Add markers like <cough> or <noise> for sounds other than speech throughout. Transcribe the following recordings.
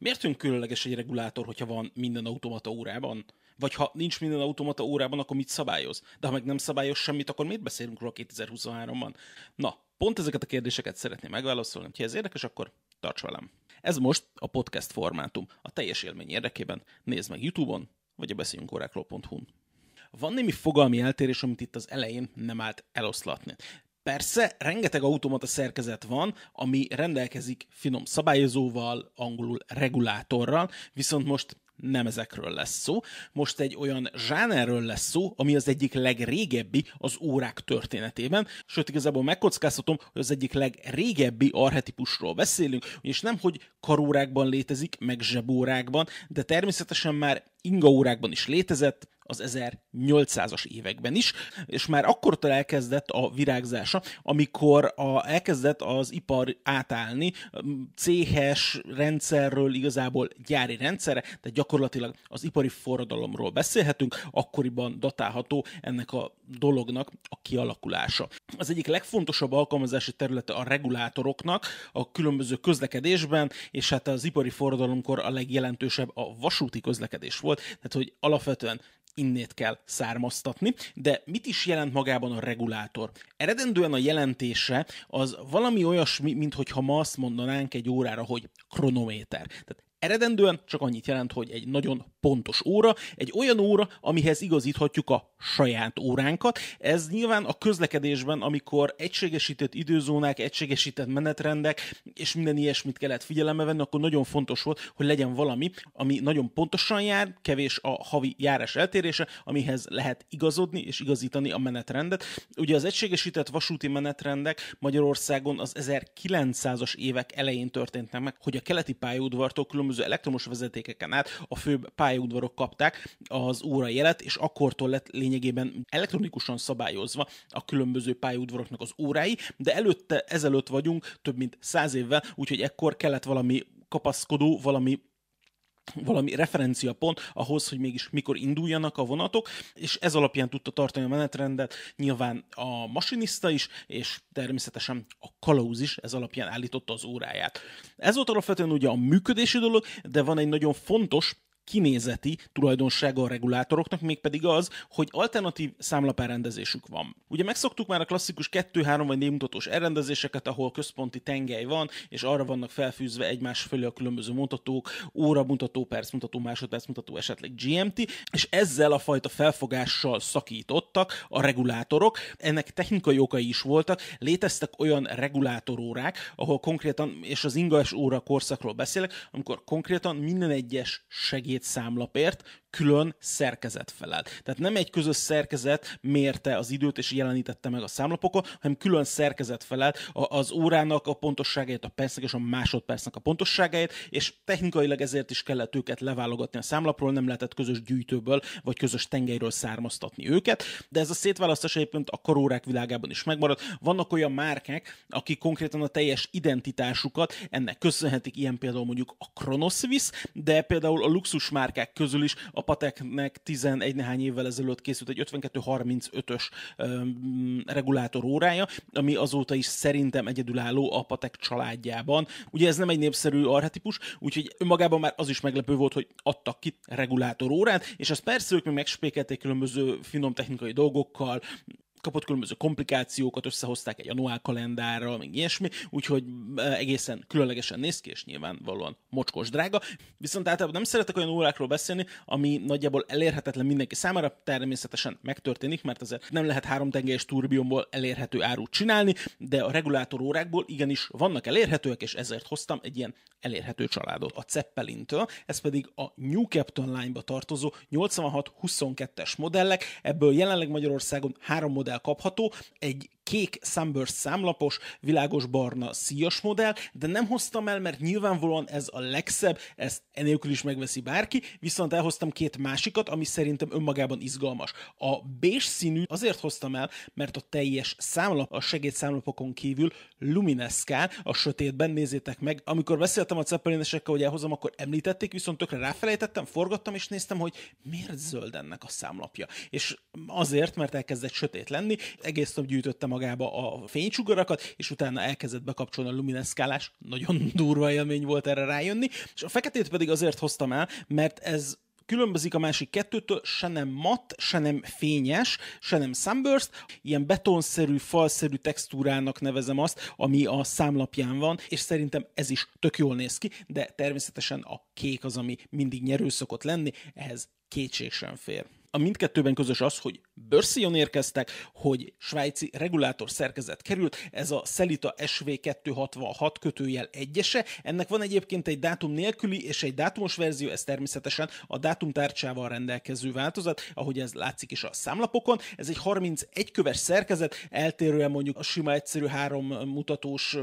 Miért jön különleges egy regulátor, hogyha van minden automata órában? Vagy ha nincs minden automata órában, akkor mit szabályoz? De ha meg nem szabályoz semmit, akkor miért beszélünk róla 2023-ban? Na, pont ezeket a kérdéseket szeretném megválaszolni. Ha ez érdekes, akkor tarts velem. Ez most a podcast formátum. A teljes élmény érdekében nézd meg YouTube-on, vagy a beszéljünkórákról.hu-n. Van némi fogalmi eltérés, amit itt az elején nem állt eloszlatni. Persze, rengeteg automata szerkezet van, ami rendelkezik finom szabályozóval, angolul regulátorral, viszont most nem ezekről lesz szó. Most egy olyan zsánerről lesz szó, ami az egyik legrégebbi az órák történetében, sőt igazából megkockáztatom, hogy az egyik legrégebbi arhetipusról beszélünk, és nem, hogy karórákban létezik, meg zsebórákban, de természetesen már ingaórákban is létezett, az 1800-as években is, és már akkortól elkezdett a virágzása, amikor a, elkezdett az ipar átállni céhes rendszerről igazából gyári rendszerre, tehát gyakorlatilag az ipari forradalomról beszélhetünk, akkoriban datálható ennek a dolognak a kialakulása. Az egyik legfontosabb alkalmazási területe a regulátoroknak a különböző közlekedésben, és hát az ipari forradalomkor a legjelentősebb a vasúti közlekedés volt, tehát hogy alapvetően innét kell származtatni. De mit is jelent magában a regulátor? Eredendően a jelentése az valami olyasmi, mint hogyha ma azt mondanánk egy órára, hogy kronométer. Tehát Eredendően csak annyit jelent, hogy egy nagyon pontos óra, egy olyan óra, amihez igazíthatjuk a saját óránkat. Ez nyilván a közlekedésben, amikor egységesített időzónák, egységesített menetrendek és minden ilyesmit kellett figyelembe venni, akkor nagyon fontos volt, hogy legyen valami, ami nagyon pontosan jár, kevés a havi járás eltérése, amihez lehet igazodni és igazítani a menetrendet. Ugye az egységesített vasúti menetrendek Magyarországon az 1900-as évek elején történtek meg, hogy a keleti pályaudvartól különböző elektromos vezetékeken át a főbb pályaudvarok kapták az órajelet, és akkortól lett lényegében elektronikusan szabályozva a különböző pályaudvaroknak az órái, de előtte, ezelőtt vagyunk több mint száz évvel, úgyhogy ekkor kellett valami kapaszkodó, valami valami referenciapont ahhoz, hogy mégis mikor induljanak a vonatok, és ez alapján tudta tartani a menetrendet nyilván a masinista is, és természetesen a kalauz is ez alapján állította az óráját. Ez volt alapvetően ugye a működési dolog, de van egy nagyon fontos kinézeti tulajdonsága a regulátoroknak, mégpedig az, hogy alternatív számlapárendezésük van. Ugye megszoktuk már a klasszikus 2, 3 vagy 4 mutatós elrendezéseket, ahol központi tengely van, és arra vannak felfűzve egymás fölé a különböző mutatók, óra mutató, perc mutató, másodperc mutató, esetleg GMT, és ezzel a fajta felfogással szakítottak a regulátorok. Ennek technikai okai is voltak, léteztek olyan regulátorórák, ahol konkrétan, és az ingas óra korszakról beszélek, amikor konkrétan minden egyes segéd két számlapért külön szerkezet felel. Tehát nem egy közös szerkezet mérte az időt és jelenítette meg a számlapokon, hanem külön szerkezet felel az órának a pontosságát, a percnek és a másodpercnek a pontosságát, és technikailag ezért is kellett őket leválogatni a számlapról, nem lehetett közös gyűjtőből vagy közös tengelyről származtatni őket, de ez a szétválasztás egyébként a karórák világában is megmaradt. Vannak olyan márkák, akik konkrétan a teljes identitásukat ennek köszönhetik, ilyen például mondjuk a Chronoswiss, de például a luxus márkák közül is Pateknek 11 néhány évvel ezelőtt készült egy 5235-ös regulátor órája, ami azóta is szerintem egyedülálló a Patek családjában. Ugye ez nem egy népszerű arhetipus, úgyhogy önmagában már az is meglepő volt, hogy adtak ki regulátor órát, és azt persze ők még megspékelték különböző finom technikai dolgokkal, kapott különböző komplikációkat, összehozták egy anuál kalendárral, még ilyesmi, úgyhogy e, egészen különlegesen néz ki, és nyilvánvalóan mocskos drága. Viszont általában nem szeretek olyan órákról beszélni, ami nagyjából elérhetetlen mindenki számára, természetesen megtörténik, mert azért nem lehet háromtengelyes turbionból elérhető árut csinálni, de a regulátor órákból igenis vannak elérhetőek, és ezért hoztam egy ilyen elérhető családot. A Zeppelin-től, ez pedig a New Captain Line-ba tartozó 86-22-es modellek, ebből jelenleg Magyarországon három modell kapható, egy kék Sunburst számlapos, világos barna szíjas modell, de nem hoztam el, mert nyilvánvalóan ez a legszebb, ezt enélkül is megveszi bárki, viszont elhoztam két másikat, ami szerintem önmagában izgalmas. A beige színű azért hoztam el, mert a teljes számlap, a segédszámlapokon kívül lumineszkál a sötétben, nézzétek meg. Amikor beszéltem a ceppelinesekkel, hogy elhozom, akkor említették, viszont tökre ráfelejtettem, forgattam, és néztem, hogy miért zöld ennek a számlapja. És azért, mert elkezdett sötét lenni, egész nap gyűjtöttem magába a fénysugarakat, és utána elkezdett bekapcsolni a lumineszkálás. Nagyon <laughs> durva élmény volt erre rájönni. És a feketét pedig azért hoztam el, mert ez különbözik a másik kettőtől, se nem matt, se nem fényes, se nem sunburst, ilyen betonszerű, falszerű textúrának nevezem azt, ami a számlapján van, és szerintem ez is tök jól néz ki, de természetesen a kék az, ami mindig nyerő szokott lenni, ehhez kétség sem fér. A mindkettőben közös az, hogy bőrszion érkeztek, hogy svájci regulátor szerkezet került, ez a Celita SV266 kötőjel egyese. Ennek van egyébként egy dátum nélküli és egy dátumos verzió, ez természetesen a dátumtárcsával rendelkező változat, ahogy ez látszik is a számlapokon. Ez egy 31 köves szerkezet, eltérően mondjuk a sima egyszerű három mutatós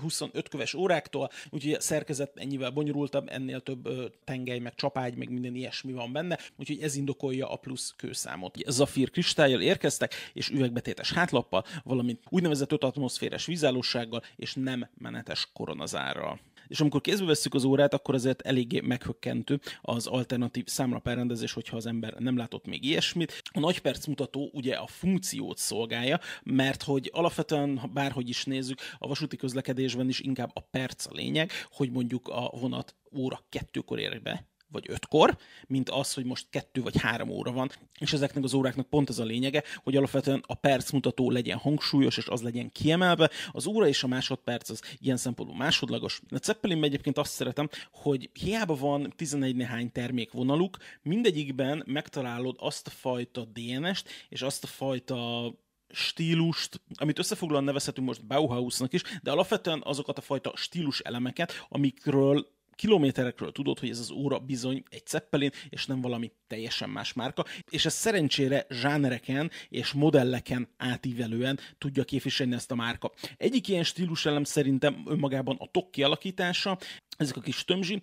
25 köves óráktól, úgyhogy a szerkezet ennyivel bonyolultabb, ennél több tengely, meg csapágy, meg minden ilyesmi van benne, úgyhogy ez indokolja a plusz kőszámot. Zafír kristályjal érkeztek, és üvegbetétes hátlappal, valamint úgynevezett 5 atmoszféres vízállósággal és nem menetes koronazárral és amikor kézbe vesszük az órát, akkor azért eléggé meghökkentő az alternatív számlapelrendezés, hogyha az ember nem látott még ilyesmit. A nagy perc mutató ugye a funkciót szolgálja, mert hogy alapvetően bárhogy is nézzük, a vasúti közlekedésben is inkább a perc a lényeg, hogy mondjuk a vonat óra kettőkor ér be, vagy ötkor, mint az, hogy most kettő vagy három óra van. És ezeknek az óráknak pont az a lényege, hogy alapvetően a perc mutató legyen hangsúlyos, és az legyen kiemelve. Az óra és a másodperc az ilyen szempontból másodlagos. A Zeppelinben egyébként azt szeretem, hogy hiába van 11 nehány termékvonaluk, mindegyikben megtalálod azt a fajta DNS-t, és azt a fajta stílust, amit összefoglalóan nevezhetünk most Bauhausnak is, de alapvetően azokat a fajta stílus elemeket, amikről kilométerekről tudod, hogy ez az óra bizony egy Zeppelin, és nem valami teljesen más márka, és ez szerencsére zsánereken és modelleken átívelően tudja képviselni ezt a márka. Egyik ilyen stíluselem szerintem önmagában a tok kialakítása, ezek a kis tömzsi,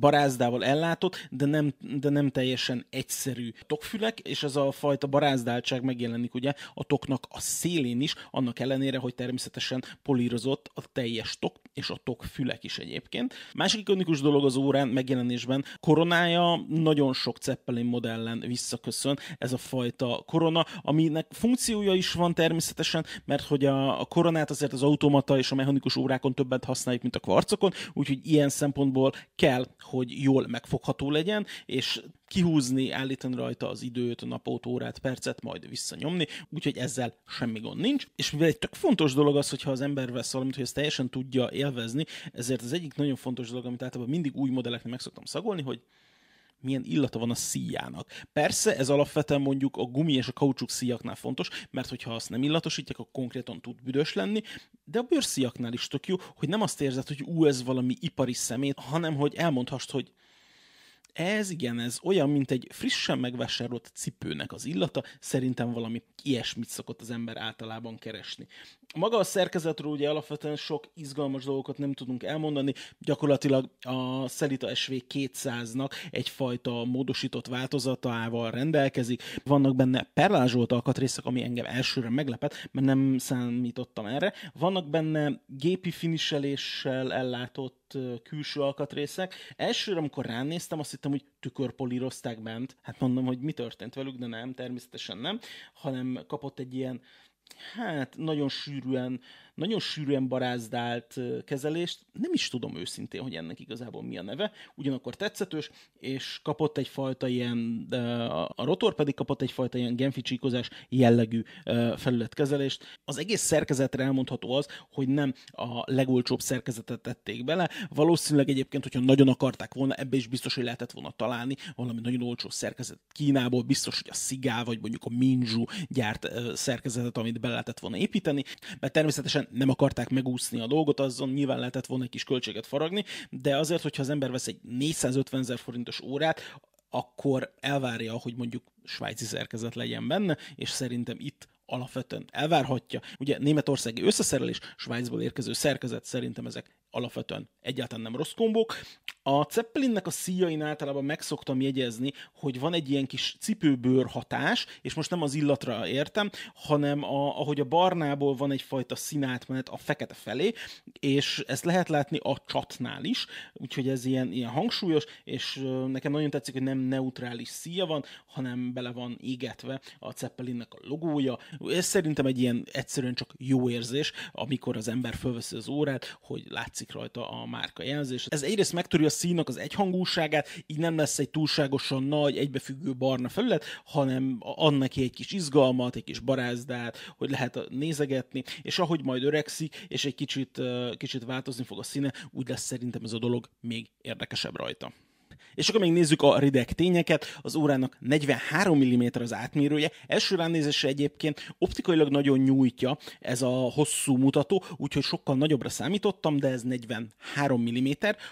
barázdával ellátott, de nem, de nem teljesen egyszerű tokfülek, és ez a fajta barázdáltság megjelenik ugye a toknak a szélén is, annak ellenére, hogy természetesen polírozott a teljes tok, és a tokfülek is egyébként. Másik ikonikus dolog az órán megjelenésben, koronája nagyon sok Zeppelin modellen visszaköszön, ez a fajta korona, aminek funkciója is van természetesen, mert hogy a, a koronát azért az automata és a mechanikus órákon többet használjuk, mint a kvarcokon, úgyhogy ilyen szempontból kell, hogy jól megfogható legyen, és kihúzni, állítani rajta az időt, napot, órát, percet, majd visszanyomni, úgyhogy ezzel semmi gond nincs. És mivel egy tök fontos dolog az, hogyha az ember vesz valamit, hogy ezt teljesen tudja élvezni, ezért az egyik nagyon fontos dolog, amit általában mindig új modelleknek meg szoktam szagolni, hogy milyen illata van a szíjának. Persze ez alapvetően mondjuk a gumi és a kaucsuk szíjaknál fontos, mert hogyha azt nem illatosítják, akkor konkrétan tud büdös lenni, de a bőrszíjaknál is tök jó, hogy nem azt érzed, hogy ú, ez valami ipari szemét, hanem hogy elmondhast, hogy ez igen, ez olyan, mint egy frissen megvásárolt cipőnek az illata, szerintem valami ilyesmit szokott az ember általában keresni. Maga a szerkezetről ugye alapvetően sok izgalmas dolgokat nem tudunk elmondani, gyakorlatilag a Celita SV 200-nak egyfajta módosított változatával rendelkezik. Vannak benne perlázsolt alkatrészek, ami engem elsőre meglepett, mert nem számítottam erre. Vannak benne gépi finiseléssel ellátott külső alkatrészek. Elsőre, amikor ránéztem, azt hittem, hogy tükörpolírozták bent. Hát mondom, hogy mi történt velük, de nem, természetesen nem, hanem kapott egy ilyen hát nagyon sűrűen nagyon sűrűen barázdált kezelést, nem is tudom őszintén, hogy ennek igazából mi a neve, ugyanakkor tetszetős, és kapott egyfajta ilyen, a rotor pedig kapott egyfajta ilyen genficsíkozás jellegű felületkezelést. Az egész szerkezetre elmondható az, hogy nem a legolcsóbb szerkezetet tették bele, valószínűleg egyébként, hogyha nagyon akarták volna, ebbe is biztos, hogy lehetett volna találni valami nagyon olcsó szerkezet. Kínából, biztos, hogy a Szigá, vagy mondjuk a Minju gyárt szerkezetet, amit be lehetett volna építeni, mert természetesen nem akarták megúszni a dolgot, azon nyilván lehetett volna egy kis költséget faragni, de azért, hogyha az ember vesz egy 450 ezer forintos órát, akkor elvárja, hogy mondjuk svájci szerkezet legyen benne, és szerintem itt alapvetően elvárhatja. Ugye németországi összeszerelés, Svájcból érkező szerkezet, szerintem ezek alapvetően egyáltalán nem rossz kombók. A Zeppelinnek a szíjain általában meg szoktam jegyezni, hogy van egy ilyen kis cipőbőr hatás, és most nem az illatra értem, hanem a, ahogy a barnából van egyfajta színátmenet a fekete felé, és ezt lehet látni a csatnál is, úgyhogy ez ilyen, ilyen hangsúlyos, és nekem nagyon tetszik, hogy nem neutrális szíja van, hanem bele van égetve a Zeppelinnek a logója. Ez szerintem egy ilyen egyszerűen csak jó érzés, amikor az ember fölveszi az órát, hogy látszik rajta a márka jelzés. Ez egyrészt megtöri a színnak az egyhangúságát, így nem lesz egy túlságosan nagy, egybefüggő barna felület, hanem annak neki egy kis izgalmat, egy kis barázdát, hogy lehet nézegetni, és ahogy majd öregszik, és egy kicsit, kicsit változni fog a színe, úgy lesz szerintem ez a dolog még érdekesebb rajta. És akkor még nézzük a rideg tényeket. Az órának 43 mm az átmérője. Első ránézésre egyébként optikailag nagyon nyújtja ez a hosszú mutató, úgyhogy sokkal nagyobbra számítottam, de ez 43 mm.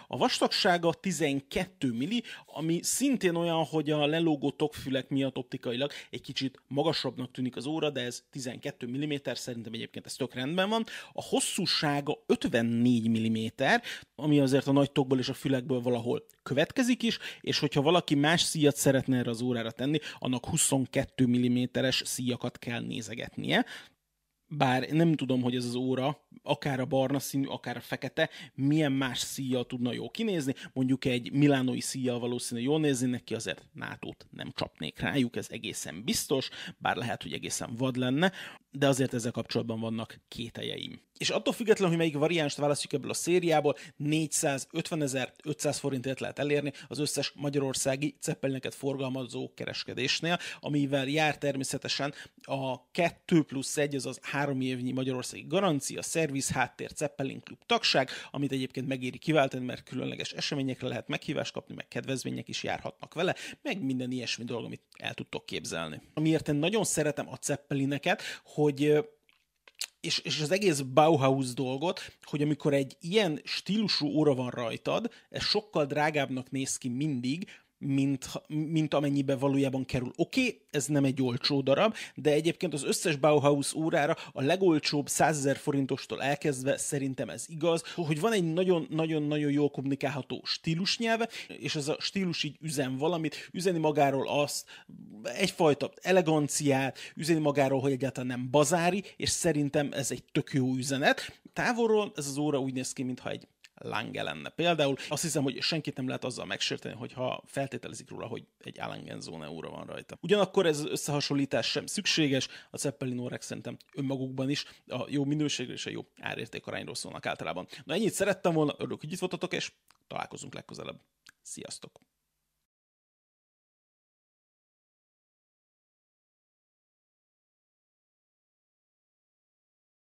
A vastagsága 12 mm, ami szintén olyan, hogy a lelógó tokfülek miatt optikailag egy kicsit magasabbnak tűnik az óra, de ez 12 mm, szerintem egyébként ez tök rendben van. A hosszúsága 54 mm, ami azért a nagy tokból és a fülekből valahol következik is, és hogyha valaki más szíjat szeretne erre az órára tenni, annak 22 mm-es szíjakat kell nézegetnie, bár nem tudom, hogy ez az óra, akár a barna színű, akár a fekete, milyen más szíjjal tudna jól kinézni. Mondjuk egy milánói szíjjal valószínű jól nézni neki, azért nátót nem csapnék rájuk, ez egészen biztos, bár lehet, hogy egészen vad lenne, de azért ezzel kapcsolatban vannak kételjeim. És attól függetlenül, hogy melyik variánst választjuk ebből a szériából, 450.500 forintért lehet elérni az összes magyarországi ceppelineket forgalmazó kereskedésnél, amivel jár természetesen a 2 plusz 1, azaz 3 évnyi magyarországi garancia, szerviz, háttér, Zeppelin Klub tagság, amit egyébként megéri kiváltani, mert különleges eseményekre lehet meghívást kapni, meg kedvezmények is járhatnak vele, meg minden ilyesmi dolog, amit el tudtok képzelni. Amiért én nagyon szeretem a Zeppelineket, hogy és, és az egész Bauhaus dolgot, hogy amikor egy ilyen stílusú óra van rajtad, ez sokkal drágábbnak néz ki mindig, mint, mint amennyibe valójában kerül. Oké, okay, ez nem egy olcsó darab, de egyébként az összes Bauhaus órára a legolcsóbb 100 ezer forintostól elkezdve szerintem ez igaz, hogy van egy nagyon-nagyon-nagyon jól kommunikálható stílusnyelve, és ez a stílus így üzen valamit, üzeni magáról azt, egyfajta eleganciát, üzeni magáról, hogy egyáltalán nem bazári, és szerintem ez egy tök jó üzenet. Távolról ez az óra úgy néz ki, mintha egy Lange lenne. Például azt hiszem, hogy senkit nem lehet azzal megsérteni, hogyha feltételezik róla, hogy egy Alangenzone óra van rajta. Ugyanakkor ez az összehasonlítás sem szükséges, a Zeppelin órák szerintem önmagukban is a jó minőségre és a jó árérték arányról szólnak általában. Na ennyit szerettem volna, örülök, hogy itt voltatok, és találkozunk legközelebb. Sziasztok!